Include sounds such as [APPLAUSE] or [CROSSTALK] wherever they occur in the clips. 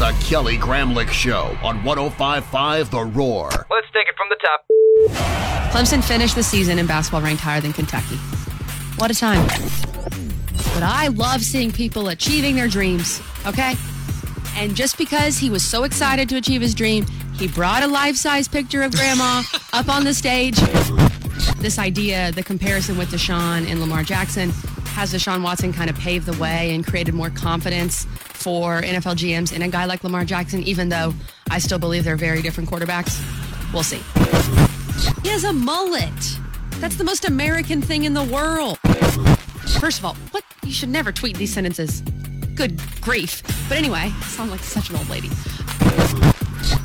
the Kelly Gramlich Show on 1055 The Roar. Let's take it from the top. Clemson finished the season in basketball ranked higher than Kentucky. What a time. But I love seeing people achieving their dreams, okay? And just because he was so excited to achieve his dream, he brought a life size picture of grandma [LAUGHS] up on the stage. This idea, the comparison with Deshaun and Lamar Jackson, has Deshaun Watson kind of paved the way and created more confidence for NFL GMs in a guy like Lamar Jackson, even though I still believe they're very different quarterbacks? We'll see. He has a mullet. That's the most American thing in the world. First of all, what? You should never tweet these sentences. Good grief. But anyway, I sound like such an old lady.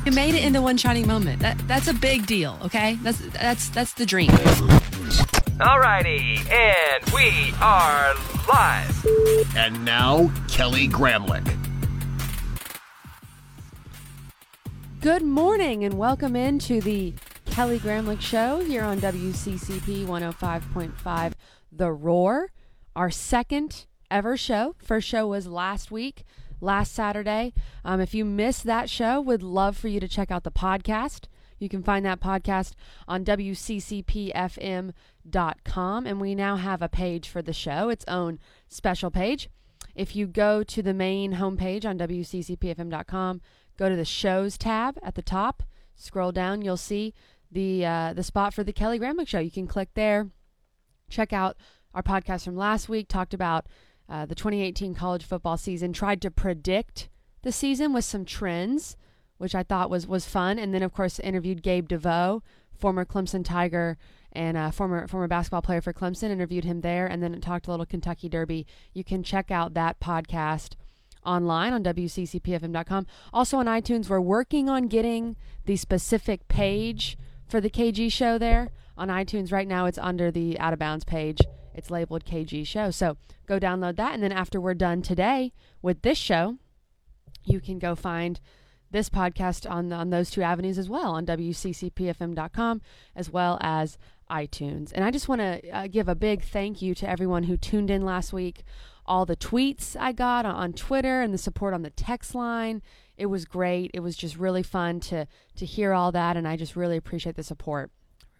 You made it into one shining moment. That, that's a big deal, okay? That's that's that's the dream. Alrighty, and we are live. And now, Kelly Gramlich. Good morning and welcome into the Kelly Gramlich Show here on WCCP 105.5 The Roar. Our second ever show. First show was last week, last Saturday. Um, if you missed that show, would love for you to check out the podcast. You can find that podcast on WCCPFM.com. And we now have a page for the show, its own special page. If you go to the main homepage on WCCPFM.com, go to the shows tab at the top, scroll down, you'll see the uh, the spot for the Kelly Gramlich Show. You can click there, check out our podcast from last week, talked about uh, the 2018 college football season, tried to predict the season with some trends, which I thought was was fun, and then of course interviewed Gabe DeVoe, former Clemson Tiger and uh, former former basketball player for Clemson. Interviewed him there, and then talked a little Kentucky Derby. You can check out that podcast online on WCCPFM.com. Also on iTunes, we're working on getting the specific page for the KG show there on iTunes. Right now, it's under the Out of Bounds page. It's labeled KG Show. So go download that. And then after we're done today with this show, you can go find this podcast on, on those two avenues as well on WCCPFM.com as well as iTunes. And I just want to uh, give a big thank you to everyone who tuned in last week. All the tweets I got on, on Twitter and the support on the text line. It was great. It was just really fun to to hear all that and I just really appreciate the support.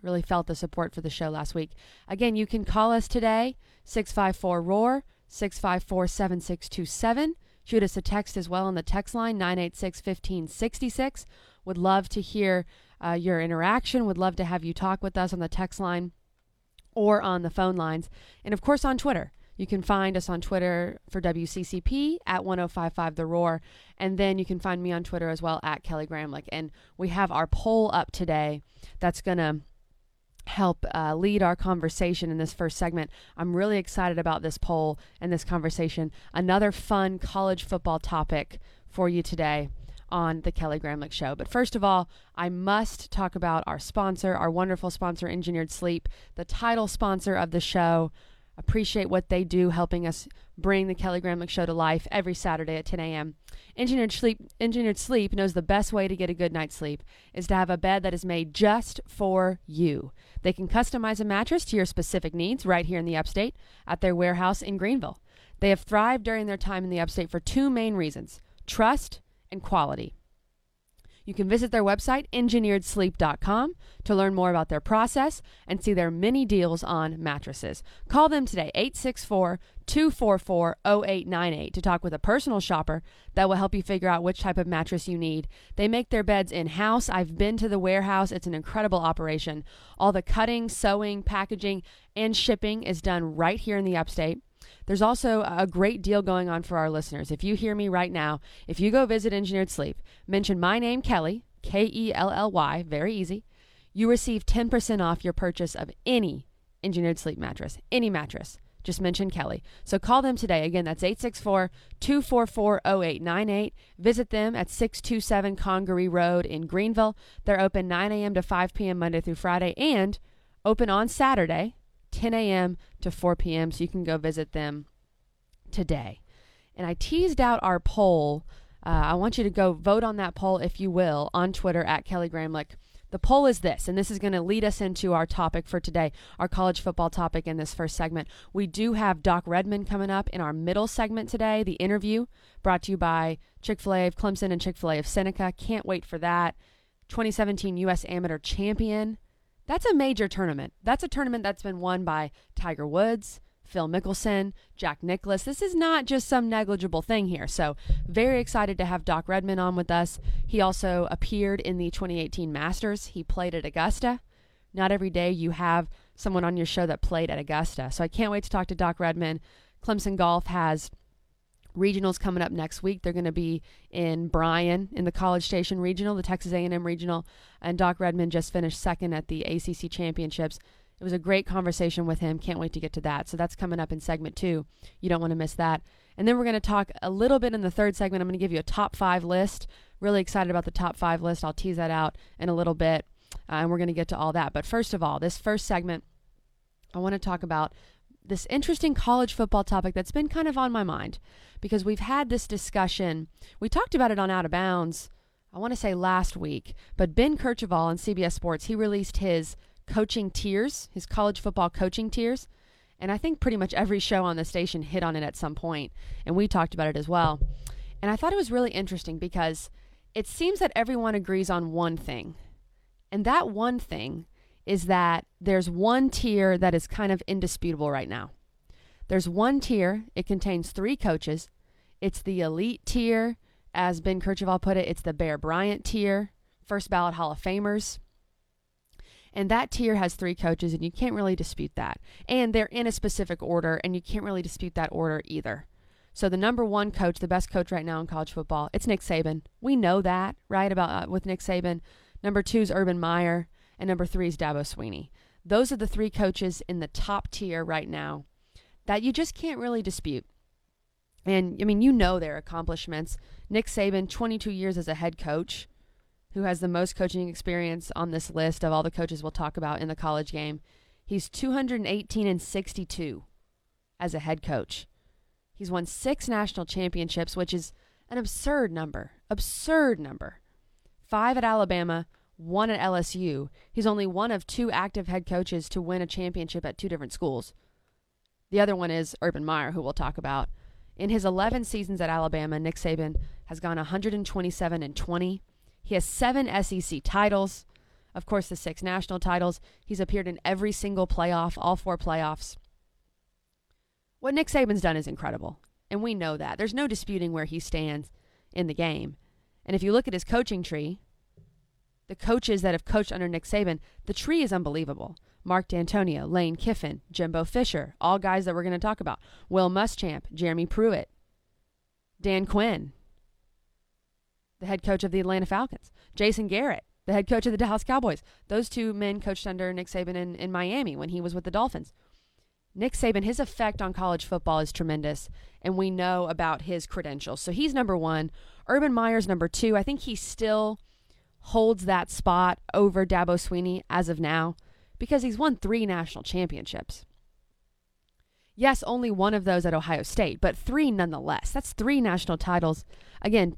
Really felt the support for the show last week. Again, you can call us today 654 ROAR 654 7627. Shoot us a text as well on the text line 986 1566. Would love to hear uh, your interaction. Would love to have you talk with us on the text line or on the phone lines. And of course on Twitter. You can find us on Twitter for WCCP at 1055 The Roar. And then you can find me on Twitter as well at Kelly Gramlich. And we have our poll up today that's going to help uh, lead our conversation in this first segment. I'm really excited about this poll and this conversation. Another fun college football topic for you today on the Kelly Gramlich Show. But first of all, I must talk about our sponsor, our wonderful sponsor, Engineered Sleep, the title sponsor of the show. Appreciate what they do helping us bring the Kelly Gramlich Show to life every Saturday at 10 a.m. Engineered Sleep, Engineered Sleep knows the best way to get a good night's sleep is to have a bed that is made just for you. They can customize a mattress to your specific needs right here in the upstate at their warehouse in Greenville. They have thrived during their time in the upstate for two main reasons trust and quality. You can visit their website, engineeredsleep.com, to learn more about their process and see their many deals on mattresses. Call them today, 864 244 0898, to talk with a personal shopper that will help you figure out which type of mattress you need. They make their beds in house. I've been to the warehouse, it's an incredible operation. All the cutting, sewing, packaging, and shipping is done right here in the upstate. There's also a great deal going on for our listeners. If you hear me right now, if you go visit Engineered Sleep, mention my name, Kelly, K E L L Y, very easy, you receive 10% off your purchase of any Engineered Sleep mattress, any mattress. Just mention Kelly. So call them today. Again, that's 864 244 0898. Visit them at 627 Congaree Road in Greenville. They're open 9 a.m. to 5 p.m. Monday through Friday and open on Saturday 10 a.m. to 4 p.m. So you can go visit them today. And I teased out our poll. Uh, I want you to go vote on that poll, if you will, on Twitter at Kelly Gramlich. The poll is this, and this is going to lead us into our topic for today, our college football topic in this first segment. We do have Doc Redman coming up in our middle segment today, the interview brought to you by Chick fil A of Clemson and Chick fil A of Seneca. Can't wait for that. 2017 U.S. Amateur Champion. That's a major tournament. That's a tournament that's been won by Tiger Woods, Phil Mickelson, Jack Nicklaus. This is not just some negligible thing here. So, very excited to have Doc Redman on with us. He also appeared in the 2018 Masters. He played at Augusta. Not every day you have someone on your show that played at Augusta. So, I can't wait to talk to Doc Redman. Clemson Golf has regionals coming up next week. They're going to be in Bryan in the College Station Regional, the Texas A&M Regional, and Doc Redman just finished second at the ACC Championships. It was a great conversation with him. Can't wait to get to that. So that's coming up in segment two. You don't want to miss that. And then we're going to talk a little bit in the third segment. I'm going to give you a top five list. Really excited about the top five list. I'll tease that out in a little bit. Uh, and we're going to get to all that. But first of all, this first segment, I want to talk about this interesting college football topic that's been kind of on my mind because we've had this discussion. We talked about it on Out of Bounds, I want to say last week, but Ben Kercheval on CBS Sports, he released his coaching tiers, his college football coaching tiers. And I think pretty much every show on the station hit on it at some point, and we talked about it as well. And I thought it was really interesting because it seems that everyone agrees on one thing. And that one thing is that there's one tier that is kind of indisputable right now. There's one tier, it contains three coaches. It's the elite tier, as Ben Kercheval put it, it's the Bear Bryant tier, first ballot Hall of Famers. And that tier has three coaches, and you can't really dispute that. And they're in a specific order, and you can't really dispute that order either. So the number one coach, the best coach right now in college football, it's Nick Saban. We know that, right? About uh, with Nick Saban. Number two is Urban Meyer, and number three is Dabo Swinney. Those are the three coaches in the top tier right now that you just can't really dispute. And I mean, you know their accomplishments. Nick Saban, 22 years as a head coach, who has the most coaching experience on this list of all the coaches we'll talk about in the college game. He's 218 and 62 as a head coach. He's won six national championships, which is an absurd number. Absurd number. Five at Alabama, one at LSU. He's only one of two active head coaches to win a championship at two different schools. The other one is Urban Meyer, who we'll talk about. In his 11 seasons at Alabama, Nick Saban has gone 127 and 20. He has seven SEC titles. Of course, the six national titles. He's appeared in every single playoff, all four playoffs. What Nick Saban's done is incredible, and we know that. There's no disputing where he stands in the game. And if you look at his coaching tree, the coaches that have coached under Nick Saban, the tree is unbelievable. Mark Dantonio, Lane Kiffin, Jimbo Fisher, all guys that we're going to talk about. Will Muschamp, Jeremy Pruitt, Dan Quinn, the head coach of the Atlanta Falcons, Jason Garrett, the head coach of the Dallas Cowboys. Those two men coached under Nick Saban in, in Miami when he was with the Dolphins. Nick Saban, his effect on college football is tremendous, and we know about his credentials. So he's number one. Urban Meyer's number two. I think he still holds that spot over Dabo Swinney as of now because he's won three national championships. Yes, only one of those at Ohio State, but three nonetheless. That's three national titles. Again,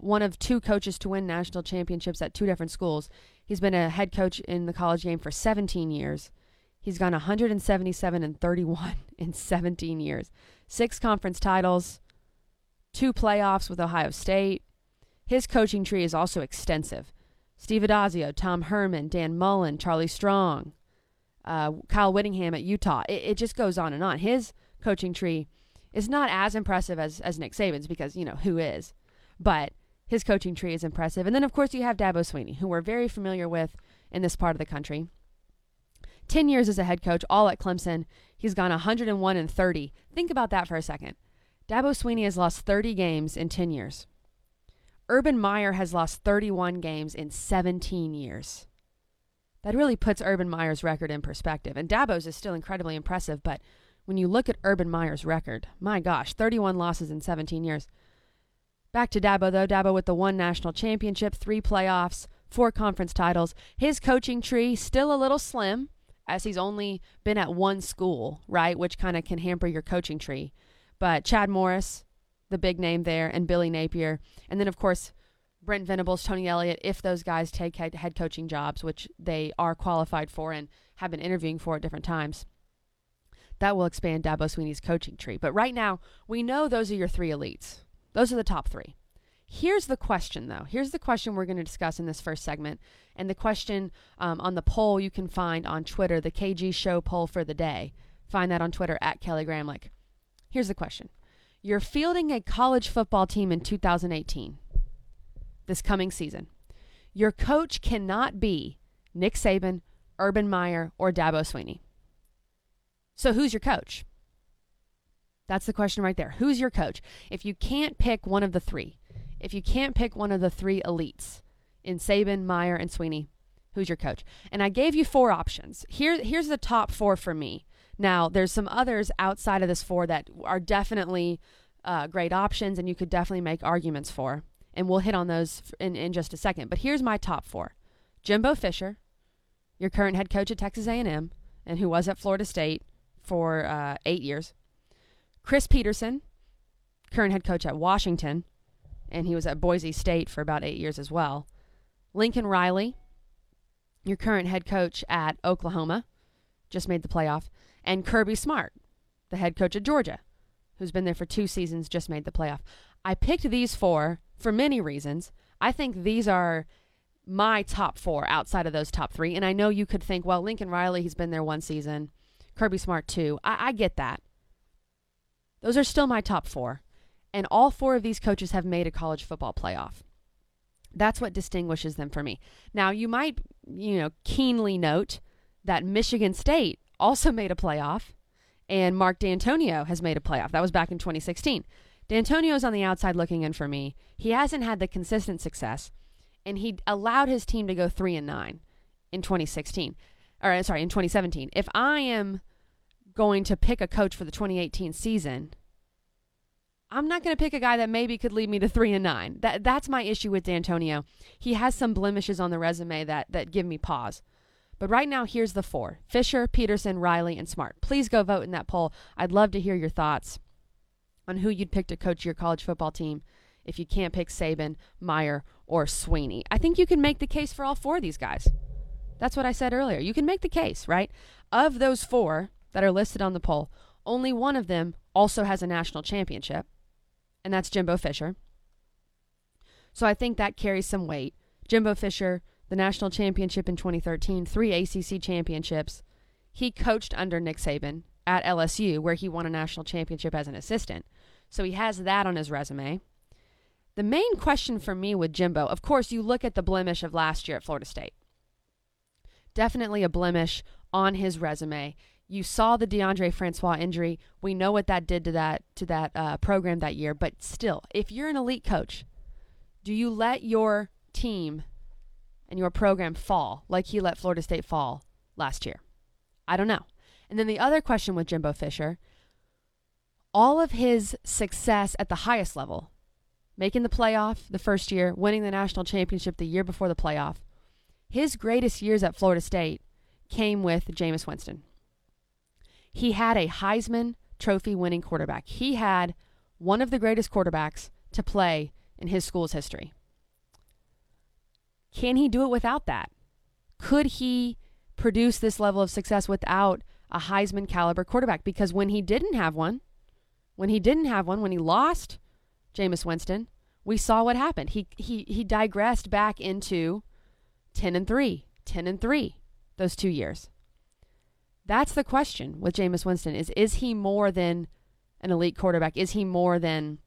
one of two coaches to win national championships at two different schools. He's been a head coach in the college game for 17 years. He's gone 177 and 31 [LAUGHS] in 17 years. Six conference titles, two playoffs with Ohio State. His coaching tree is also extensive. Steve Addazio, Tom Herman, Dan Mullen, Charlie Strong, uh, Kyle Whittingham at Utah. It, it just goes on and on. His coaching tree is not as impressive as, as Nick Saban's because, you know, who is? But his coaching tree is impressive. And then, of course, you have Dabo Swinney, who we're very familiar with in this part of the country. 10 years as a head coach, all at Clemson. He's gone 101 and 30. Think about that for a second. Dabo Swinney has lost 30 games in 10 years. Urban Meyer has lost 31 games in 17 years. That really puts Urban Meyer's record in perspective. And Dabo's is still incredibly impressive, but when you look at Urban Meyer's record, my gosh, 31 losses in 17 years. Back to Dabo, though. Dabo with the one national championship, three playoffs, four conference titles. His coaching tree still a little slim, as he's only been at one school, right? Which kind of can hamper your coaching tree. But Chad Morris, the big name there, and Billy Napier. And then, of course, Brent Venables, Tony Elliott, if those guys take head, coaching jobs, which they are qualified for and have been interviewing for at different times, that will expand Dabo Swinney's coaching tree. But right now, we know those are your three elites. Those are the top three. Here's the question, though. Here's the question we're going to discuss in this first segment. And the question um, on the poll you can find on Twitter, the KG Show poll for the day. Find that on Twitter at Kelly Gramlich. Here's the question You're fielding a college football team in 2018, this coming season. Your coach cannot be Nick Saban, Urban Meyer, or Dabo Swinney. So who's your coach? That's the question right there. Who's your coach? If you can't pick one of the three, if you can't pick one of the three elites in Saban, Meyer, and Swinney, who's your coach? And I gave you four options. Here, here's the top four for me. Now, there's some others outside of this four that are definitely uh, great options, and you could definitely make arguments for. And we'll hit on those in, in just a second. But here's my top four: Jimbo Fisher, your current head coach at Texas A&M, and who was at Florida State for uh, eight years. Chris Petersen, current head coach at Washington, and he was at Boise State for about eight years as well. Lincoln Riley, your current head coach at Oklahoma, just made the playoff. And Kirby Smart, the head coach at Georgia, who's been there for two seasons, just made the playoff. I picked these four for many reasons. I think these are my top four outside of those top three. And I know you could think, well, Lincoln Riley, he's been there one season. Kirby Smart, too. I, I get that. Those are still my top four. And all four of these coaches have made a college football playoff. That's what distinguishes them for me. Now, you might, you know, keenly note that Michigan State also made a playoff, and Mark Dantonio has made a playoff. That was back in 2016. Dantonio's on the outside looking in for me. He hasn't had the consistent success, and he allowed his team to go three and nine in 2016, or sorry, in 2017. If I am going to pick a coach for the 2018 season, I'm not going to pick a guy that maybe could lead me to three and nine. That that's my issue with Dantonio. He has some blemishes on the resume that that give me pause. But right now, here's the four: Fisher, Petersen, Riley, and Smart. Please go vote in that poll. I'd love to hear your thoughts on who you'd pick to coach your college football team if you can't pick Saban, Meyer, or Swinney. I think you can make the case for all four of these guys. That's what I said earlier. You can make the case, right? Of those four that are listed on the poll, only one of them also has a national championship and that's Jimbo Fisher. So I think that carries some weight. Jimbo Fisher, the national championship in 2013, three ACC championships. He coached under Nick Saban at LSU, where he won a national championship as an assistant. So he has that on his resume. The main question for me with Jimbo, of course, you look at the blemish of last year at Florida State. Definitely a blemish on his resume. You saw the Deondre Francois injury. We know what that did to that to that uh, program that year. But still, if you're an elite coach, do you let your team and your program fall like he let Florida State fall last year? I don't know. And then the other question with Jimbo Fisher, all of his success at the highest level, making the playoff the first year, winning the national championship the year before the playoff, his greatest years at Florida State came with Jameis Winston. He had a Heisman Trophy winning quarterback. He had one of the greatest quarterbacks to play in his school's history. Can he do it without that? Could he produce this level of success without a Heisman caliber quarterback? Because when he didn't have one, when he didn't have one, when he lost Jameis Winston, we saw what happened. He he he digressed back into 10 and 3, 10 and 3 those 2 years. That's the question with Jameis Winston is is he more than an elite quarterback? Is he more than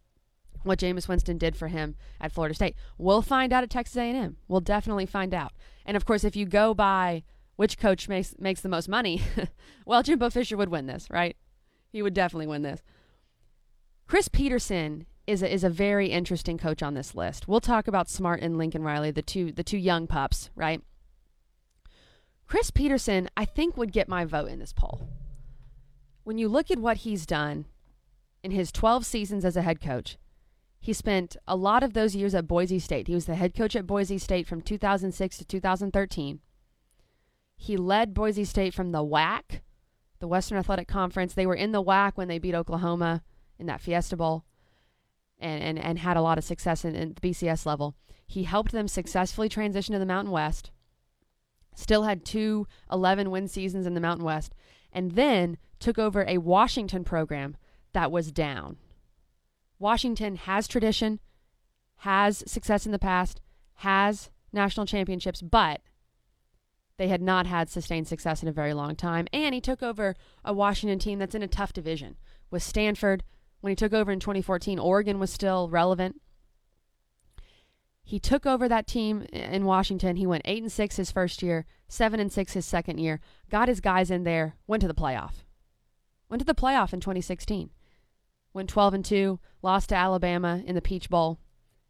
what Jameis Winston did for him at Florida State? We'll find out at Texas A&M. We'll definitely find out. And of course, if you go by which coach makes makes the most money, [LAUGHS] well, Jimbo Fisher would win this, right? He would definitely win this. Chris Petersen is a, is a very interesting coach on this list. We'll talk about Smart and Lincoln Riley, the two the two young pups, right? Chris Petersen, I think, would get my vote in this poll. When you look at what he's done in his 12 seasons as a head coach, he spent a lot of those years at Boise State. He was the head coach at Boise State from 2006 to 2013. He led Boise State from the WAC, the Western Athletic Conference. They were in the WAC when they beat Oklahoma in that Fiesta Bowl. and, and, and had a lot of success in, in the BCS level. He helped them successfully transition to the Mountain West, still had two 11 win seasons in the Mountain West, and then took over a Washington program that was down. Washington has tradition, has success in the past, has national championships, but they had not had sustained success in a very long time. And he took over a Washington team that's in a tough division with Stanford. When he took over in 2014, Oregon was still relevant. He took over that team in Washington. He went 8 and 6 his first year, 7 and 6 his second year. Got his guys in there, went to the playoff. Went to the playoff in 2016. Went 12 and 2, lost to Alabama in the Peach Bowl,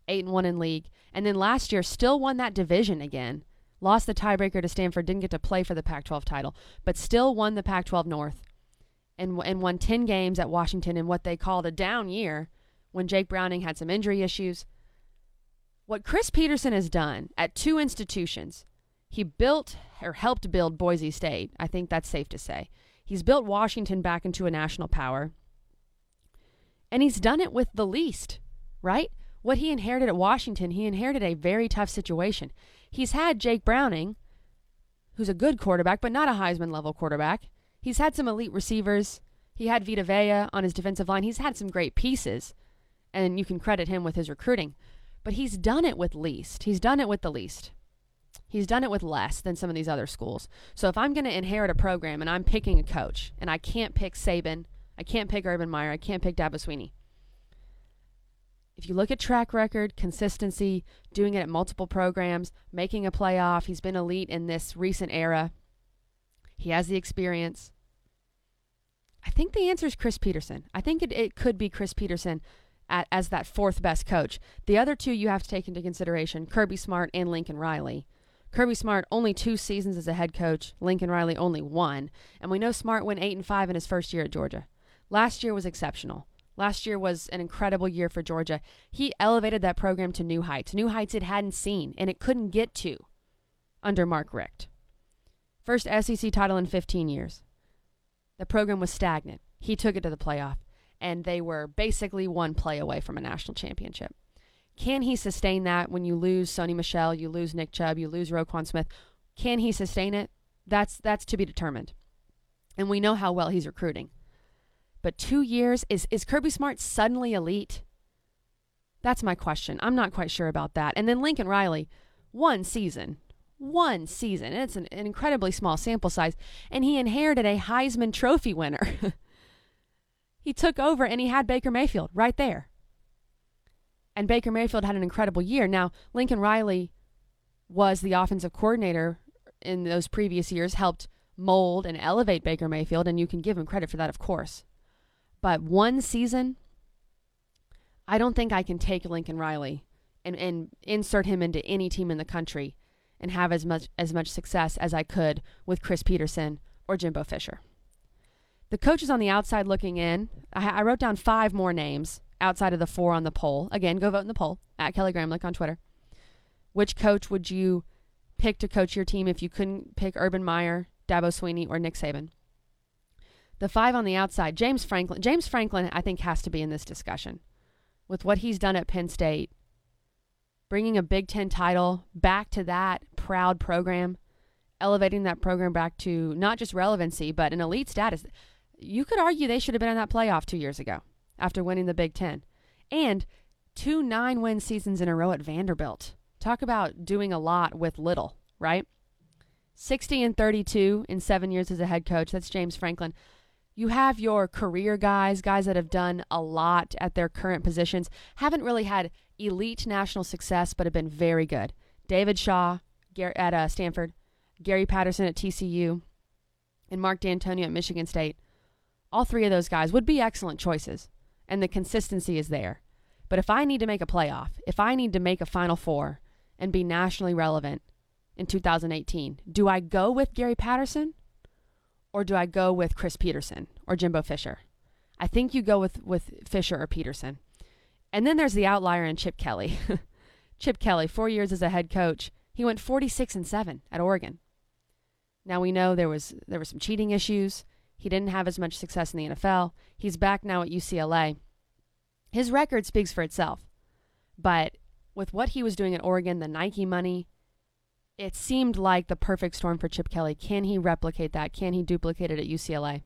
8 and 1 in league. And then last year still won that division again. Lost the tiebreaker to Stanford, didn't get to play for the Pac 12 title, but still won the Pac 12 North and, and won 10 games at Washington in what they called a down year when Jake Browning had some injury issues. What Chris Petersen has done at two institutions, he built or helped build Boise State. I think that's safe to say. He's built Washington back into a national power. And he's done it with the least, right? What he inherited at Washington, he inherited a very tough situation. He's had Jake Browning, who's a good quarterback, but not a Heisman level quarterback. He's had some elite receivers. He had Vita Vea on his defensive line. He's had some great pieces, and you can credit him with his recruiting. But he's done it with least. He's done it with the least. He's done it with less than some of these other schools. So if I'm going to inherit a program and I'm picking a coach, and I can't pick Saban, I can't pick Urban Meyer, I can't pick Dabo Swinney. If you look at track record, consistency, doing it at multiple programs, making a playoff, he's been elite in this recent era. He has the experience. I think the answer is Chris Petersen. I think it, it could be Chris Petersen at, as that fourth best coach. The other two you have to take into consideration Kirby Smart and Lincoln Riley. Kirby Smart only two seasons as a head coach. Lincoln Riley only one, and we know Smart went eight and five in his first year at Georgia. Last year was exceptional. Last year was an incredible year for Georgia. He elevated that program to new heights, new heights it hadn't seen and it couldn't get to under Mark Richt. First SEC title in 15 years. The program was stagnant. He took it to the playoff, and they were basically one play away from a national championship. Can he sustain that when you lose Sony Michel, you lose Nick Chubb, you lose Roquan Smith? Can he sustain it? That's that's to be determined. And we know how well he's recruiting. But two years is is Kirby Smart suddenly elite? That's my question. I'm not quite sure about that. And then Lincoln Riley, one season, one season. It's an, an incredibly small sample size. And he inherited a Heisman Trophy winner. [LAUGHS] he took over and he had Baker Mayfield right there. And Baker Mayfield had an incredible year. Now, Lincoln Riley was the offensive coordinator in those previous years, helped mold and elevate Baker Mayfield, and you can give him credit for that, of course. But one season, I don't think I can take Lincoln Riley and, and insert him into any team in the country and have as much as much success as I could with Chris Petersen or Jimbo Fisher. The coaches on the outside looking in, I, I wrote down five more names outside of the four on the poll. Again, go vote in the poll at Kelly Gramlich on Twitter. Which coach would you pick to coach your team if you couldn't pick Urban Meyer, Dabo Swinney, or Nick Saban? The five on the outside, James Franklin. James Franklin, I think, has to be in this discussion with what he's done at Penn State bringing a Big Ten title back to that proud program, elevating that program back to not just relevancy, but an elite status. You could argue they should have been in that playoff two years ago after winning the Big Ten. And two nine win seasons in a row at Vanderbilt. Talk about doing a lot with little, right? 60 and 32 in seven years as a head coach. That's James Franklin. You have your career guys, guys that have done a lot at their current positions, haven't really had elite national success, but have been very good. David Shaw at uh, Stanford, Gary Patterson at TCU, and Mark Dantonio at Michigan State. All three of those guys would be excellent choices, and the consistency is there. But if I need to make a playoff, if I need to make a Final Four and be nationally relevant in 2018, do I go with Gary Patterson or do I go with Chris Petersen or Jimbo Fisher? I think you go with, with Fisher or Petersen. And then there's the outlier in Chip Kelly. [LAUGHS] Chip Kelly, four years as a head coach, he went 46 and 7 at Oregon. Now we know there was there were some cheating issues. He didn't have as much success in the NFL. He's back now at UCLA. His record speaks for itself. But with what he was doing at Oregon, the Nike money, it seemed like the perfect storm for Chip Kelly. Can he replicate that? Can he duplicate it at UCLA?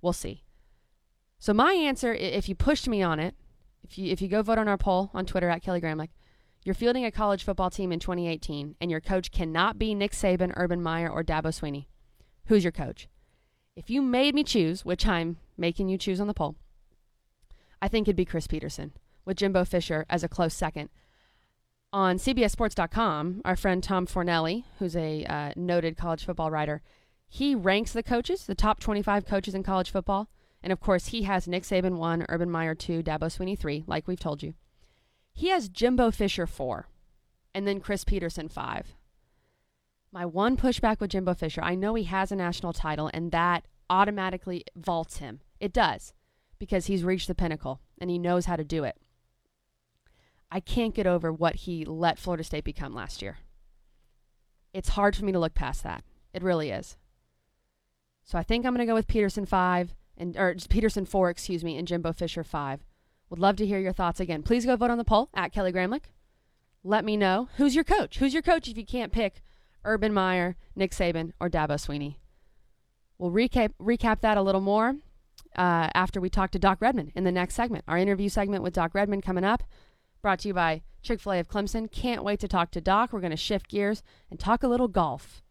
We'll see. So my answer, if you pushed me on it, if you if you go vote on our poll on Twitter at Kelly Gramlich, you're fielding a college football team in 2018, and your coach cannot be Nick Saban, Urban Meyer, or Dabo Swinney. Who's your coach? If you made me choose, which I'm making you choose on the poll, I think it'd be Chris Petersen with Jimbo Fisher as a close second. On CBSSports.com, our friend Tom Fornelli, who's a uh, noted college football writer, he ranks the coaches, the top 25 coaches in college football. And of course, he has Nick Saban 1, Urban Meyer 2, Dabo Swinney 3, like we've told you. He has Jimbo Fisher 4, and then Chris Petersen 5. My one pushback with Jimbo Fisher, I know he has a national title, and that automatically vaults him. It does, because he's reached the pinnacle and he knows how to do it. I can't get over what he let Florida State become last year. It's hard for me to look past that. It really is. So I think I'm going to go with Petersen 5 and or Petersen 4, excuse me, and Jimbo Fisher 5. Would love to hear your thoughts again. Please go vote on the poll at Kelly Gramlich. Let me know who's your coach. Who's your coach if you can't pick Urban Meyer, Nick Saban, or Dabo Swinney. We'll recap recap that a little more uh, after we talk to Doc Redman in the next segment. Our interview segment with Doc Redman coming up, brought to you by Chick Fil A of Clemson. Can't wait to talk to Doc. We're going to shift gears and talk a little golf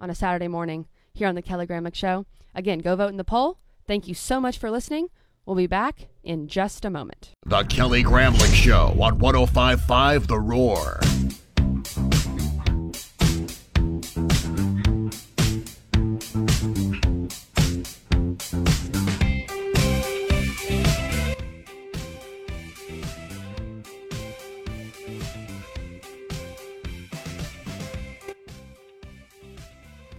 on a Saturday morning here on the Kelly Gramlich Show. Again, go vote in the poll. Thank you so much for listening. We'll be back in just a moment. The Kelly Gramlich Show on 1055 The Roar.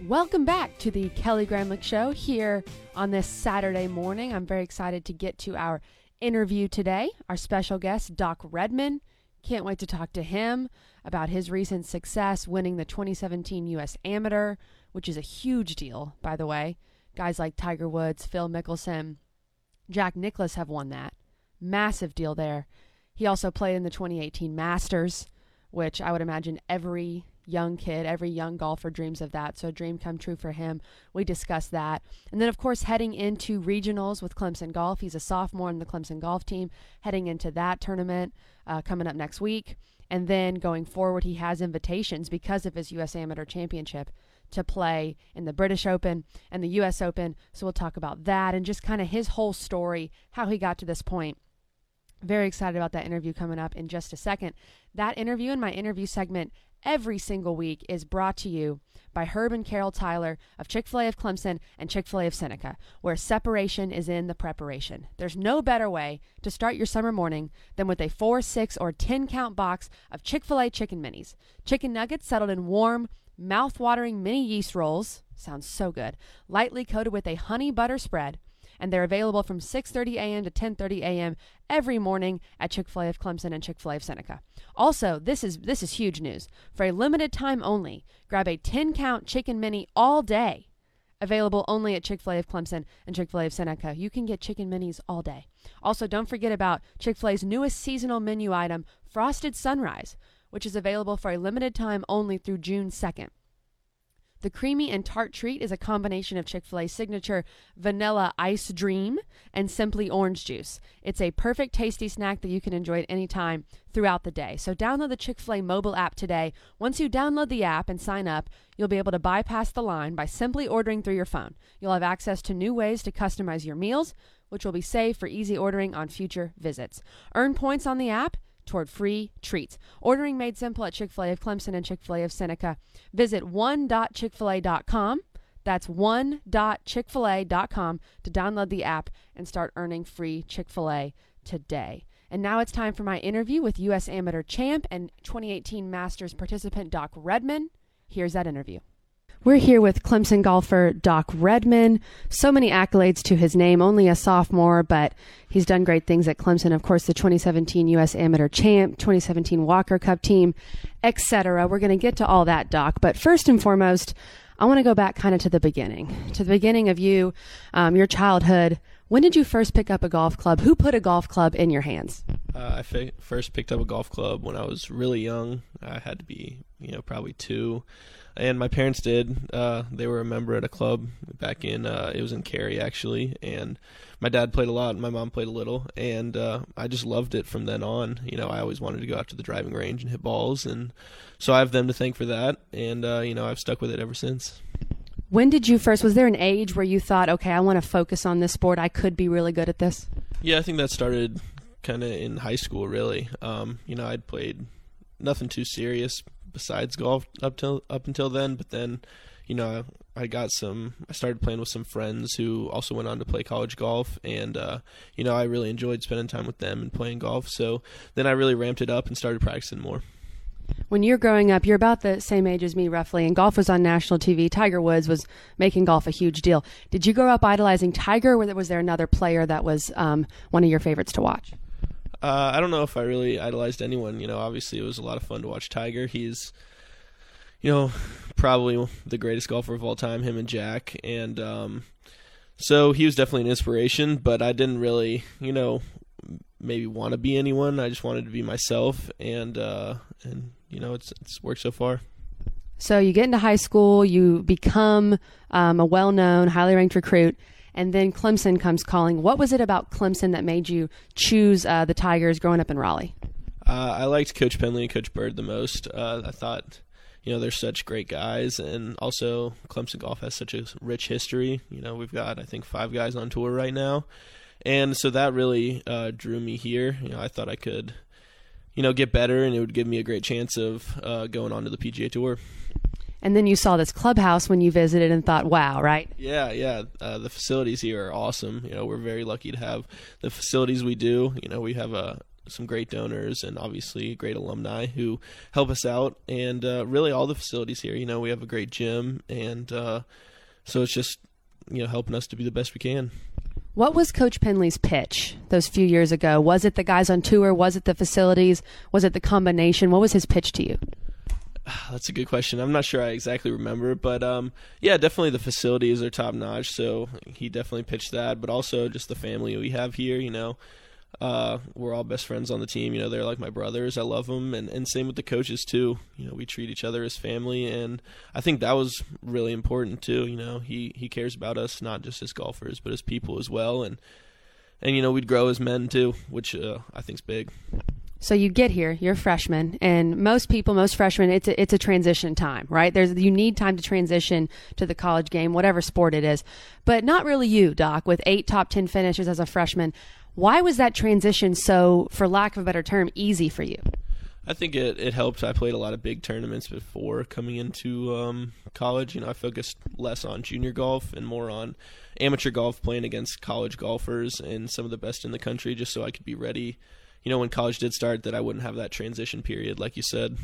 Welcome back to the Kelly Gramlich Show here on this Saturday morning. I'm very excited to get to our interview today. Our special guest, Doc Redman. Can't wait to talk to him about his recent success winning the 2017 U.S. Amateur, which is a huge deal, by the way. Guys like Tiger Woods, Phil Mickelson, Jack Nicklaus have won that. Massive deal there. He also played in the 2018 Masters, which I would imagine every young kid, every young golfer dreams of that. So, a dream come true for him. We discussed that. And then, of course, heading into regionals with Clemson Golf. He's a sophomore in the Clemson Golf team, heading into that tournament uh, coming up next week. And then going forward, he has invitations because of his U.S. Amateur Championship to play in the British Open and the U.S. Open. So, we'll talk about that and just kind of his whole story, how he got to this point. Very excited about that interview coming up in just a second. That interview in my interview segment every single week is brought to you by Herb and Carol Tyler of Chick fil A of Clemson and Chick fil A of Seneca, where separation is in the preparation. There's no better way to start your summer morning than with a 4, 6, or 10 count box of Chick fil A chicken minis. Chicken nuggets settled in warm, mouth-watering mini yeast rolls. Sounds so good. Lightly coated with a honey butter spread and they're available from 6:30 a.m. to 10:30 a.m. every morning at Chick-fil-A of Clemson and Chick-fil-A of Seneca. Also, this is this is huge news. For a limited time only, grab a 10-count chicken mini all day. Available only at Chick fil A of Clemson and Chick fil A of Seneca. You can get chicken minis all day. Also, don't forget about Chick fil A's newest seasonal menu item, Frosted Sunrise, which is available for a limited time only through June 2nd. The creamy and tart treat is a combination of Chick fil A's signature vanilla ice dream and simply orange juice. It's a perfect tasty snack that you can enjoy at any time throughout the day. So download the Chick fil A mobile app today. Once you download the app and sign up, you'll be able to bypass the line by simply ordering through your phone. You'll have access to new ways to customize your meals, which will be saved for easy ordering on future visits. Earn points on the app toward free treats. Ordering made simple at Chick fil A of Clemson and Chick fil A of Seneca. Visit one.chickfil-A.com. That's one.chickfil-A.com to download the app and start earning free Chick fil A today. And now it's time for my interview with U.S. Amateur Champ and 2018 Masters participant Doc Redman. Here's that interview. We're here with Clemson golfer Doc Redman. So many accolades to his name, only a sophomore, but he's done great things at Clemson. Of course, the 2017 U.S. Amateur Champ, 2017 Walker Cup team, etc. We're going to get to all that, Doc. But first and foremost, I want to go back kind of to the beginning, to the beginning of you, um, your childhood. When did you first pick up a golf club? Who put a golf club in your hands? Uh, I fi- first picked up a golf club when I was really young. I had to be, you know, probably two, and my parents did. Uh, they were a member at a club back in. Uh, it was in Cary actually, and my dad played a lot. and My mom played a little, and uh, I just loved it from then on. You know, I always wanted to go out to the driving range and hit balls, and so I have them to thank for that. And uh, you know, I've stuck with it ever since. When did you first? Was there an age where you thought, okay, I want to focus on this sport. I could be really good at this. Yeah, I think that started kind of in high school. Really, um, you know, I'd played nothing too serious besides golf up till up until then. But then, you know, I got some. I started playing with some friends who also went on to play college golf, and uh, you know, I really enjoyed spending time with them and playing golf. So then I really ramped it up and started practicing more. When you're growing up, you're about the same age as me, roughly, and golf was on national TV. Tiger Woods was making golf a huge deal. Did you grow up idolizing Tiger, or was there another player that was um, one of your favorites to watch? Uh, I don't know if I really idolized anyone. You know, obviously it was a lot of fun to watch Tiger. He's, you know, probably the greatest golfer of all time. Him and Jack, and um, so he was definitely an inspiration. But I didn't really, you know, maybe want to be anyone. I just wanted to be myself, and uh, and you know, it's it's worked so far. So you get into high school, you become um, a well-known, highly ranked recruit, and then Clemson comes calling. What was it about Clemson that made you choose uh, the Tigers growing up in Raleigh? Uh, I liked Coach Penley and Coach Byrd the most. Uh, I thought, you know, they're such great guys, and also Clemson golf has such a rich history. You know, we've got I think five guys on tour right now, and so that really uh, drew me here. You know, I thought I could, you know, get better, and it would give me a great chance of uh, going on to the PGA Tour. And then you saw this clubhouse when you visited and thought, wow, right? Yeah, yeah. Uh, the facilities here are awesome. You know, we're very lucky to have the facilities we do. You know, we have uh, some great donors and obviously great alumni who help us out. And uh, really, all the facilities here. You know, we have a great gym, and uh, so it's just you know helping us to be the best we can. What was Coach Penley's pitch those few years ago? Was it the guys on tour? Was it the facilities? Was it the combination? What was his pitch to you? [SIGHS] That's a good question. I'm not sure I exactly remember, but um, yeah, definitely the facilities are top notch. So he definitely pitched that, but also just the family we have here. You know, uh, we're all best friends on the team. You know, they're like my brothers. I love them, and and same with the coaches too. You know, we treat each other as family, and I think that was really important too. You know, he he cares about us not just as golfers, but as people as well, and and you know we'd grow as men too, which uh, I think's big. So you get here, you're a freshman, and most people, most freshmen, it's a, it's a transition time, right? There's you need time to transition to the college game, whatever sport it is, but not really you, Doc. With eight top ten finishes as a freshman, why was that transition so, for lack of a better term, easy for you? I think it, it helped. I played a lot of big tournaments before coming into um, college. You know, I focused less on junior golf and more on amateur golf, playing against college golfers and some of the best in the country, just so I could be ready you know, when college did start, that I wouldn't have that transition period, like you said.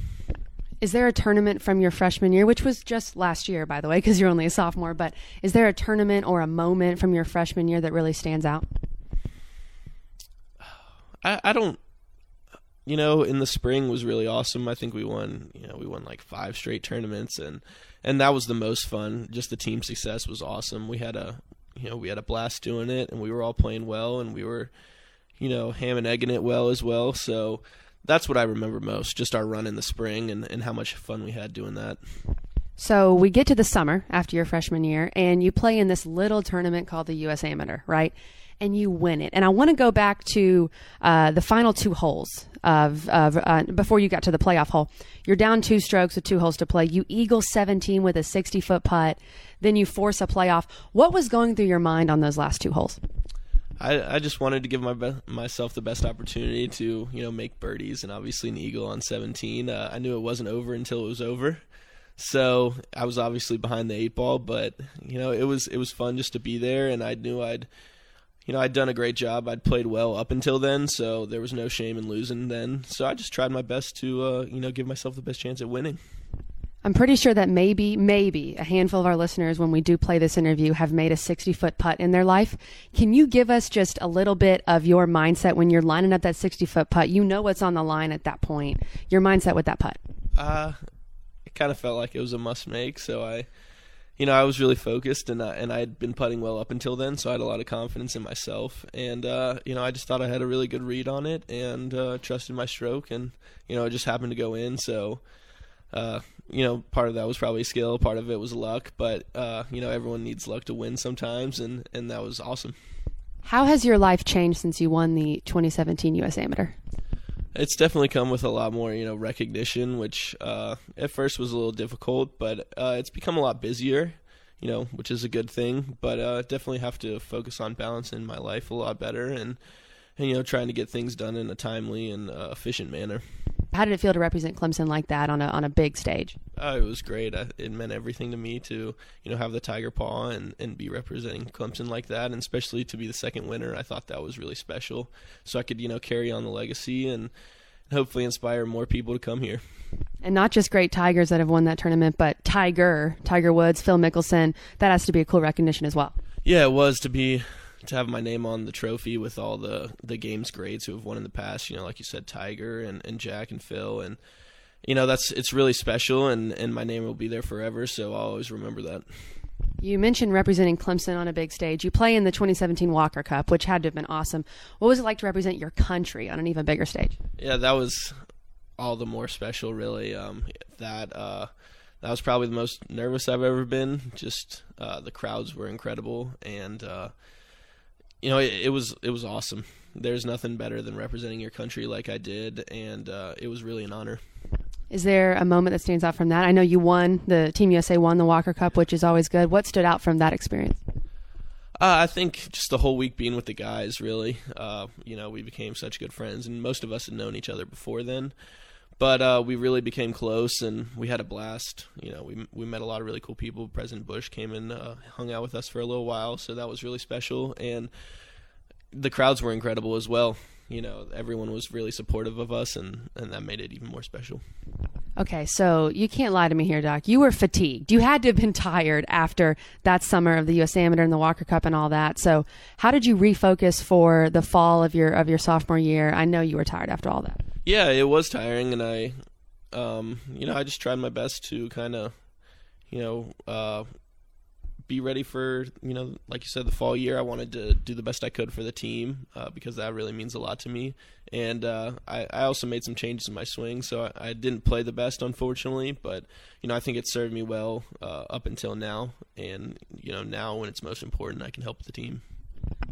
Is there a tournament from your freshman year, which was just last year, by the way, because you're only a sophomore, but is there a tournament or a moment from your freshman year that really stands out? I, I don't, you know, in the spring was really awesome. I think we won, you know, we won like five straight tournaments and, and that was the most fun. Just the team success was awesome. We had a, you know, we had a blast doing it and we were all playing well and we were, you know, ham and egging it well as well. So that's what I remember most, just our run in the spring and, and how much fun we had doing that. So we get to the summer after your freshman year, and you play in this little tournament called the U.S. Amateur, right? And you win it. And I want to go back to uh, the final two holes of, of uh, before you got to the playoff hole. You're down two strokes with two holes to play. You eagle 17 with a 60 foot putt. Then you force a playoff. What was going through your mind on those last two holes? I, I just wanted to give my be- myself the best opportunity to you know make birdies and obviously an eagle on 17. Uh, I knew it wasn't over until it was over, so I was obviously behind the eight ball. But you know it was it was fun just to be there, and I knew I'd you know I'd done a great job. I'd played well up until then, so there was no shame in losing then. So I just tried my best to uh, you know give myself the best chance at winning. I'm pretty sure that maybe, maybe a handful of our listeners, when we do play this interview, have made a 60 foot putt in their life. Can you give us just a little bit of your mindset when you're lining up that 60 foot putt? You know what's on the line at that point. Your mindset with that putt. Uh, it kind of felt like it was a must make, so I, you know, I was really focused and I, and I had been putting well up until then, so I had a lot of confidence in myself. And uh, you know, I just thought I had a really good read on it and uh, trusted my stroke, and you know, it just happened to go in. So, uh, you know, part of that was probably skill, part of it was luck, but uh, you know, everyone needs luck to win sometimes, and and that was awesome. How has your life changed since you won the 2017 U.S. Amateur? It's definitely come with a lot more, you know, recognition, which uh, at first was a little difficult, but uh, it's become a lot busier, you know, which is a good thing. But uh, definitely have to focus on balancing my life a lot better and, and you know, trying to get things done in a timely and uh, efficient manner. How did it feel to represent Clemson like that on a on a big stage? Uh, it was great. I, it meant everything to me to you know have the tiger paw and, and be representing Clemson like that, and especially to be the second winner. I thought that was really special. So I could you know carry on the legacy and hopefully inspire more people to come here. And not just great Tigers that have won that tournament, but Tiger, Tiger Woods, Phil Mickelson. That has to be a cool recognition as well. Yeah, it was to be to have my name on the trophy with all the the games greats who have won in the past. You know, like you said, Tiger and, and Jack and Phil, and you know that's it's really special, and and my name will be there forever. So I'll always remember that. You mentioned representing Clemson on a big stage. You play in the 2017 Walker Cup, which had to have been awesome. What was it like to represent your country on an even bigger stage? Yeah, that was all the more special, really. Um, that uh, that was probably the most nervous I've ever been. Just uh, the crowds were incredible, and uh, you know, it, it, was it was awesome. There's nothing better than representing your country like I did, and uh, it was really an honor. Is there a moment that stands out from that? I know you won the Team USA won the Walker Cup, which is always good. What stood out from that experience? Uh, I think just the whole week being with the guys, really. Uh, you know, we became such good friends, and most of us had known each other before then. But uh, we really became close, and we had a blast. You know, we we met a lot of really cool people. President Bush came and uh, hung out with us for a little while, so that was really special. And the crowds were incredible as well. You know, everyone was really supportive of us, and and that made it even more special. Okay, so you can't lie to me here, Doc. You were fatigued. You had to have been [LAUGHS] tired after that summer of the U.S. Amateur and the Walker Cup and all that. So, how did you refocus for the fall of your of your sophomore year? I know you were tired after all that. Yeah, it was tiring, and I, um, you know, I just tried my best to kind of, you know, uh, be ready for, you know, like you said, the fall year. I wanted to do the best I could for the team uh, because that really means a lot to me. And uh, I, I also made some changes in my swing, so I, I, didn't play the best, unfortunately. But you know, I think it served me well uh, up until now. And you know, now when it's most important, I can help the team.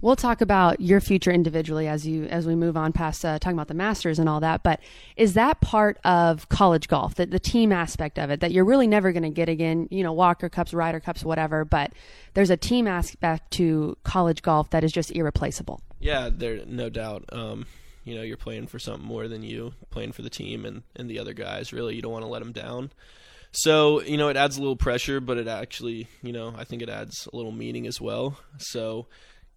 We'll talk about your future individually as you as we move on past uh, talking about the Masters and all that. But is that part of college golf, the, the team aspect of it, that you're really never going to get again? You know, Walker Cups, Ryder Cups, whatever. But there's a team aspect to college golf that is just irreplaceable. Yeah, there no doubt. Um, you know, you're playing for something more than you playing for the team and and the other guys. Really, you don't want to let them down. So, you know, it adds a little pressure, but it actually, you know, I think it adds a little meaning as well. So,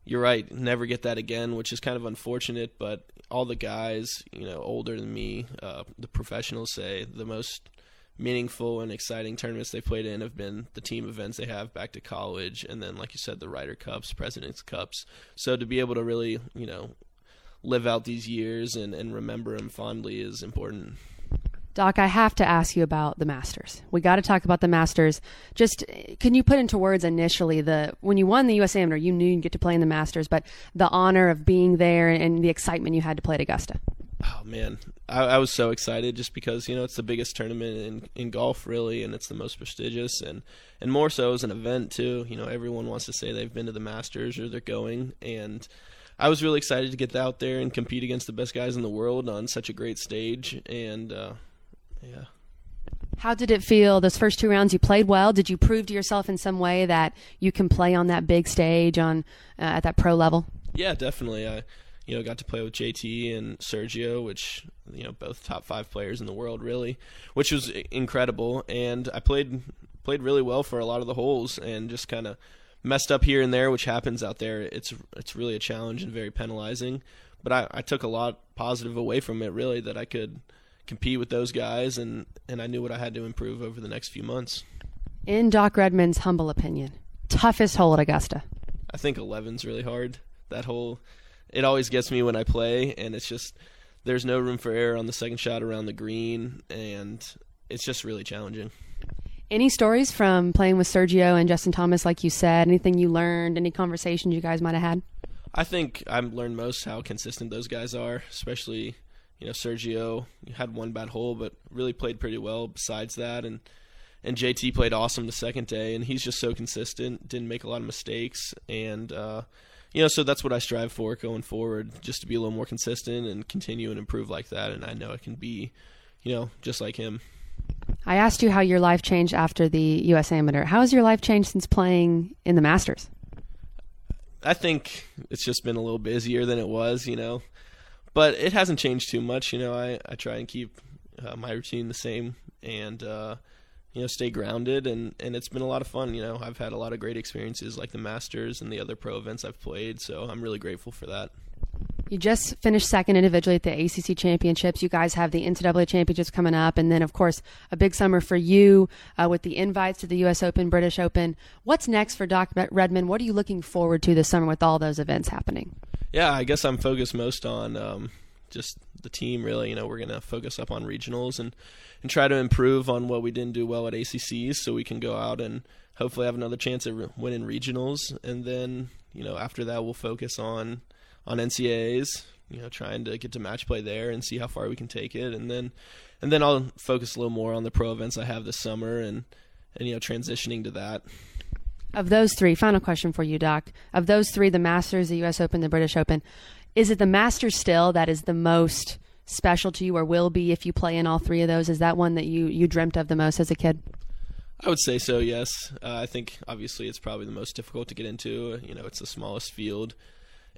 you're right, never get that again, which is kind of unfortunate. But all the guys, you know, older than me, uh, the professionals say the most meaningful and exciting tournaments they played in have been the team events they have back to college, and then, like you said, the Ryder Cups, Presidents Cups. So to be able to really, you know, live out these years and, and remember them fondly is important. Doc, I have to ask you about the Masters. We got to talk about the Masters. Just can you put into words initially the when you won the U.S. Amateur, you knew you'd get to play in the Masters, but the honor of being there and the excitement you had to play at Augusta. Oh man, I, I was so excited just because you know it's the biggest tournament in, in golf really, and it's the most prestigious, and and more so as an event too. You know, everyone wants to say they've been to the Masters or they're going, and I was really excited to get out there and compete against the best guys in the world on such a great stage, and. Uh, yeah. How did it feel those first two rounds? You played well. Did you prove to yourself in some way that you can play on that big stage on uh, at that pro level? Yeah, definitely. I, you know, got to play with JT and Sergio, which you know both top five players in the world, really, which was incredible. And I played played really well for a lot of the holes, and just kind of messed up here and there, which happens out there. It's it's really a challenge and very penalizing. But I, I took a lot positive away from it, really, that I could compete with those guys, and and I knew what I had to improve over the next few months. In Doc Redman's humble opinion, toughest hole at Augusta. I think 11's really hard. That hole, it always gets me when I play, and it's just there's no room for error on the second shot around the green, and it's just really challenging. Any stories from playing with Sergio and Justin Thomas, like you said? Anything you learned? Any conversations you guys might have had? I think I've learned most how consistent those guys are, especially you know Sergio had one bad hole, but really played pretty well besides that, and and JT played awesome the second day, and he's just so consistent, didn't make a lot of mistakes, and uh, you know so that's what I strive for going forward, just to be a little more consistent and continue and improve like that, and I know I can be, you know, just like him. I asked you how your life changed after the U.S. Amateur. How has your life changed since playing in the Masters? I think it's just been a little busier than it was, you know. But it hasn't changed too much, you know. I, I try and keep uh, my routine the same and, uh, you know, stay grounded. And, and it's been a lot of fun, you know. I've had a lot of great experiences like the Masters and the other pro events I've played. So I'm really grateful for that. You just finished second individually at the ACC Championships. You guys have the NCAA Championships coming up, and then, of course, a big summer for you uh, with the invites to the U.S. Open, British Open. What's next for Doc Redman? What are you looking forward to this summer with all those events happening? Yeah, I guess I'm focused most on um, just the team. Really, you know, we're gonna focus up on regionals and and try to improve on what we didn't do well at ACCs, so we can go out and hopefully have another chance at winning regionals. And then, you know, after that, we'll focus on on NCAAs, you know, trying to get to match play there and see how far we can take it, and then and then I'll focus a little more on the pro events I have this summer and and you know transitioning to that. Of those three, final question for you, Doc. Of those three, the Masters, the U.S. Open, the British Open, is it the Masters still that is the most special to you, or will be if you play in all three of those? Is that one that you you dreamt of the most as a kid? I would say so. Yes, uh, I think obviously it's probably the most difficult to get into. You know, it's the smallest field.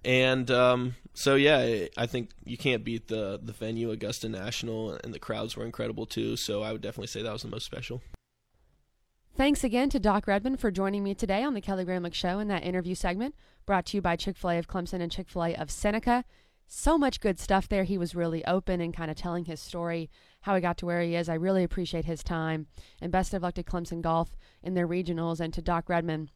And um, so yeah, I think you can't beat the the venue Augusta National, and the crowds were incredible too. So I would definitely say that was the most special. Thanks again to Doc Redman for joining me today on the Kelly Gramlich Show in that interview segment, brought to you by Chick Fil A of Clemson and Chick Fil A of Seneca. So much good stuff there. He was really open and kind of telling his story, how he got to where he is. I really appreciate his time. And best of luck to Clemson Golf in their regionals and to Doc Redman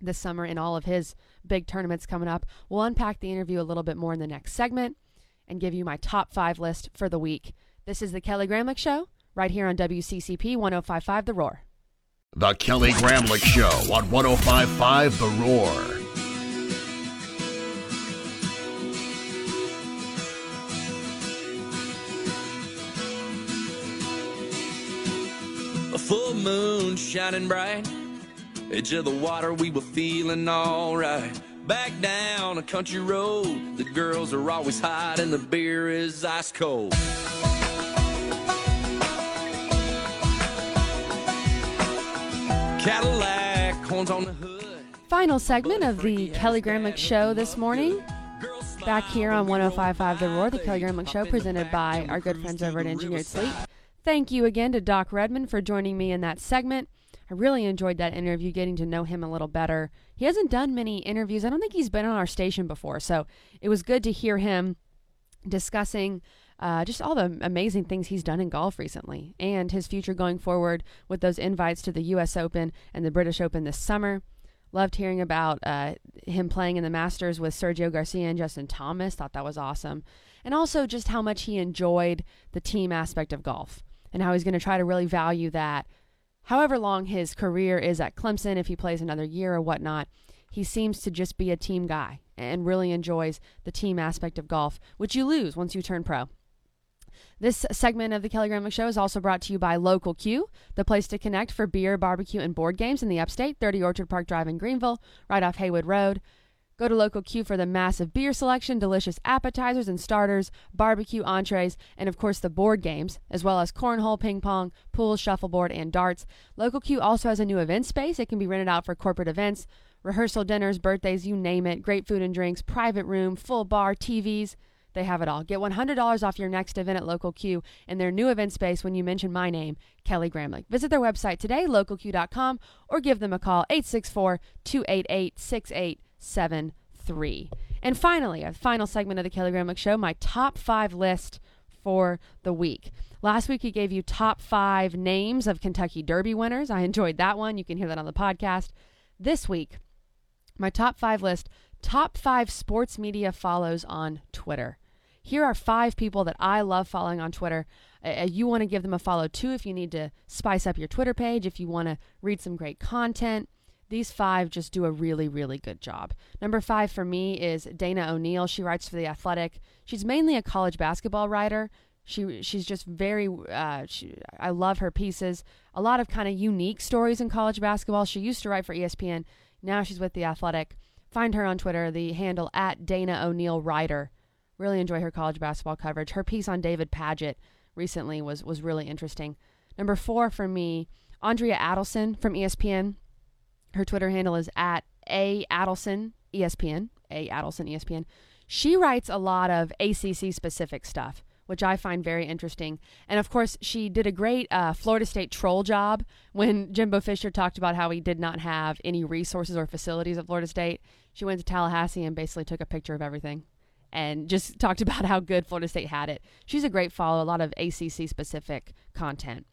this summer in all of his big tournaments coming up. We'll unpack the interview a little bit more in the next segment and give you my top five list for the week. This is the Kelly Gramlich Show right here on WCCP 1055 The Roar. The Kelly Gramlich Show on 1055 The Roar. A full moon shining bright Edge of the water, we were feeling alright. Back down a country road, the girls are always hot and the beer is ice cold. Cadillac, horns on the hood. Final segment of the Kelly Gramlich Show this morning. Back here on 1055 The Roar, the Kelly Gramlich Show, presented by our good friends over at Engineered Sleep. Thank you again to Doc Redman for joining me in that segment. I really enjoyed that interview, getting to know him a little better. He hasn't done many interviews. I don't think he's been on our station before, so it was good to hear him discussing uh, just all the amazing things he's done in golf recently and his future going forward with those invites to the U.S. Open and the British Open this summer. Loved hearing about uh, him playing in the Masters with Sergio Garcia and Justin Thomas. Thought that was awesome. And also just how much he enjoyed the team aspect of golf and how he's going to try to really value that however long his career is at Clemson, if he plays another year or whatnot, he seems to just be a team guy and really enjoys the team aspect of golf, which you lose once you turn pro. This segment of the Kelly Gramlich Show is also brought to you by Local Q, the place to connect for beer, barbecue, and board games in the upstate, 30 Orchard Park Drive in Greenville, right off Haywood Road. Go to Local Q for the massive beer selection, delicious appetizers and starters, barbecue entrees, and of course the board games, as well as cornhole, ping pong, pool, shuffleboard, and darts. Local Q also has a new event space. It can be rented out for corporate events, rehearsal dinners, birthdays, you name it. Great food and drinks, private room, full bar, TVs. They have it all. Get $100 off your next event at Local Q in their new event space when you mention my name, Kelly Gramlich. Visit their website today, localq.com, or give them a call, 864 288 seven three. And finally, a final segment of the Kelly Gramlich Show, my top five list for the week. Last week, he gave you top five names of Kentucky Derby winners. I enjoyed that one. You can hear that on the podcast. This week, my top five list top five sports media follows on Twitter. Here are five people that I love following on Twitter. Uh, you want to give them a follow too if you need to spice up your Twitter page, if you want to read some great content. These five just do a really, really good job. Number five for me is Dana O'Neill. She writes for The Athletic. She's mainly a college basketball writer. She she's just very. Uh, she, I love her pieces. A lot of kind of unique stories in college basketball. She used to write for ESPN. Now she's with The Athletic. Find her on Twitter, the handle at Dana O'Neill Writer. Really enjoy her college basketball coverage. Her piece on David Padgett recently was was really interesting. Number four for me, Andrea Adelson from ESPN. Her Twitter handle is at a Adelson ESPN. A Adelson ESPN. She writes a lot of ACC specific stuff which I find very interesting. And of course, she did a great uh, Florida State troll job when [LAUGHS] Jimbo Fisher talked about how he did not have any resources or facilities at Florida State. She went to Tallahassee and basically took a picture of everything and just [LAUGHS] talked about how good Florida State had it. She's a great follow, a lot of ACC specific content.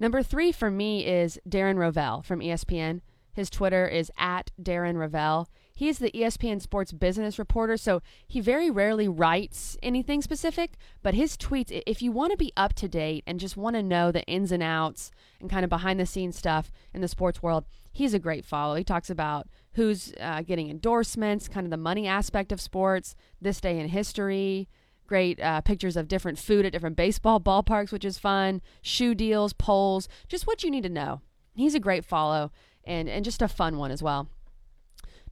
Number three for me is Darren Rovell from ESPN. His Twitter is at Darren Rovell. He's the ESPN Sports business reporter, so he very rarely writes anything specific, but his tweets, if you want to be up to date and just want to know the ins and outs and kind of behind the scenes stuff in the sports world, he's a great follow. He talks about who's uh, getting endorsements, kind of the money aspect of sports, this day in history, great uh, pictures of different food at different baseball [LAUGHS] ballparks, which is fun, shoe deals, polls, just what you need to know. He's a great follow and, and just a fun one as well.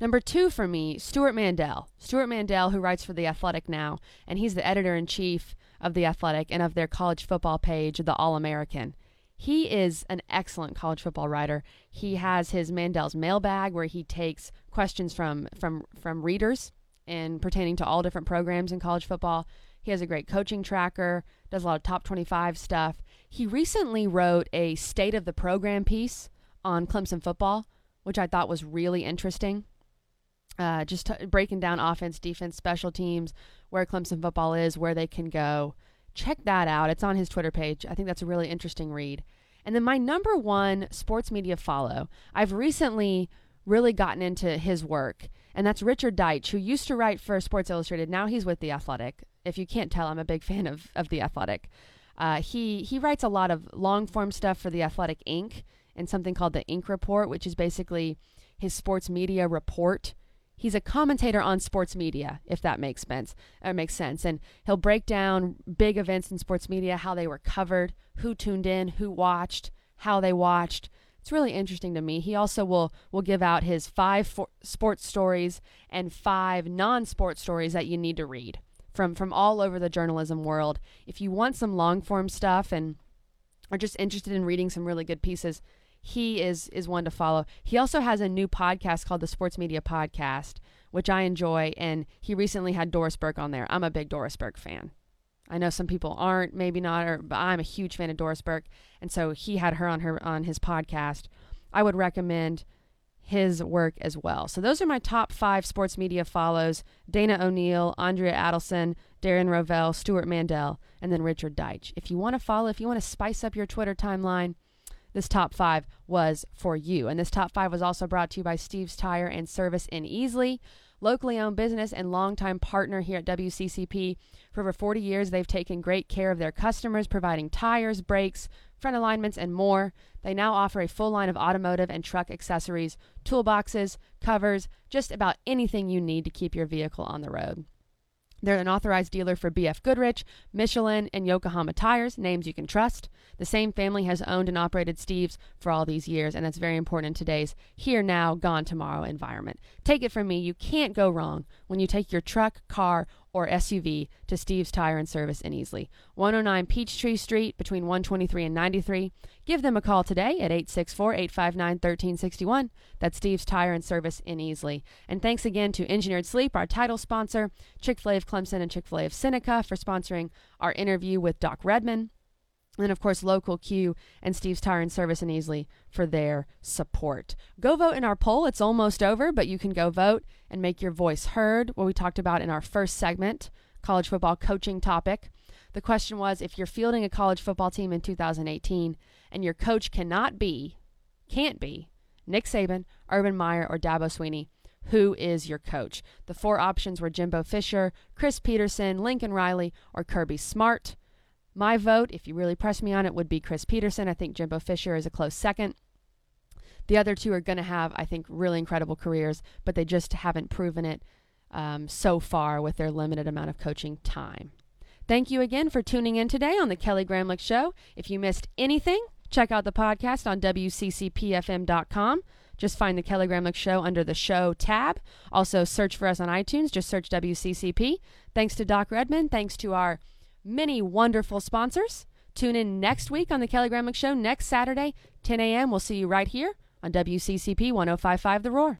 Number two for me, Stewart Mandel. Stewart Mandel, who writes for The Athletic now, and he's the editor in chief of The Athletic and of their college football page, The All American. He is an excellent college football writer. He has his Mandel's mailbag where he takes questions from from from readers and pertaining to all different programs in college football. He has a great coaching tracker, does a lot of top 25 stuff. He recently wrote a state of the program piece on Clemson football, which I thought was really interesting uh, just t- breaking down offense, defense, special teams, where Clemson football is, where they can go. Check that out. It's on his Twitter page. I think that's a really interesting read. And then my number one sports media follow, I've recently really gotten into his work, and that's Richard Deitsch, who used to write for Sports Illustrated. Now he's with The Athletic. If you can't tell, I'm a big [LAUGHS] fan of, of The Athletic. Uh, he, he writes a lot of long form stuff for The Athletic Ink and something called the Ink Report, which is basically his sports media report he's a commentator on sports media, if that makes sense. Or makes sense, and he'll break down big events in sports media, how they were covered, who tuned in, who watched, how they watched. It's really interesting to me. He also will will give out his five for, sports stories and five non-sports stories that you need to read from from all over the journalism world. If you want some long form stuff and are just interested in reading some really good pieces, he is is one to follow. He also has a new podcast called the Sports Media Podcast, which I enjoy, and he recently had Doris Burke on there. I'm a big Doris Burke fan. I know some people aren't, maybe not, or but I'm a huge fan of Doris Burke, and so he had her on her on his podcast. I would recommend his work as well. So those are my top five sports media follows: Dana O'Neill, Andrea Adelson, Darren Rovell, Stewart Mandel, and then Richard Deitsch. If you want to follow, if you want to spice up your Twitter timeline this top five was for you. And this top five was also brought to you by Steve's Tire and Service in Easley, locally owned business and longtime partner here at WCCP. For over 40 years, they've taken great care of their customers, providing tires, brakes, front alignments, and more. They now offer a full line of automotive and truck accessories, toolboxes, covers, just about anything you need to keep your vehicle on the road. They're an authorized dealer for BF Goodrich, Michelin, and Yokohama tires, names you can trust. The same family has owned and operated Steve's for all these years, and that's very important in today's here now, gone tomorrow environment. Take it from me, you can't go wrong when you take your truck, car, or SUV to Steve's Tire and Service in Easley. 109 Peachtree Street between 123 and 93. Give them a call today at 864 859 1361. That's Steve's Tire and Service in Easley. And thanks again to Engineered Sleep, our title sponsor, Chick fil A of Clemson and Chick fil A of Seneca for sponsoring our interview with Doc Redman. And of course, Local Q and Steve's Tire and Service in Easley for their support. Go vote in our poll. It's almost over, but you can go vote and make your voice heard. What we talked about in our first segment, college football coaching topic. The question was if you're fielding a college football team in 2018 and your coach cannot be, can't be, Nick Saban, Urban Meyer, or Dabo Swinney who is your coach. The four options were Jimbo Fisher, Chris Petersen Lincoln Riley, or Kirby Smart. My vote, if you really press me on it, would be Chris Petersen. I think Jimbo Fisher is a close second. The other two are going to have, I think, really incredible careers, but they just haven't proven it um, so far with their limited amount of coaching time. Thank you again for tuning in today on the Kelly Gramlich Show. If you missed anything, check out the podcast on WCCPFM.com. Just find the Kelly Gramlich Show under the Show tab. Also, search for us on iTunes. Just search WCCP. Thanks to Doc Redman. Thanks to our many wonderful sponsors. Tune in next week on the Kelly Gramlich Show next Saturday, 10 a.m. We'll see you right here on WCCP 1055 The Roar.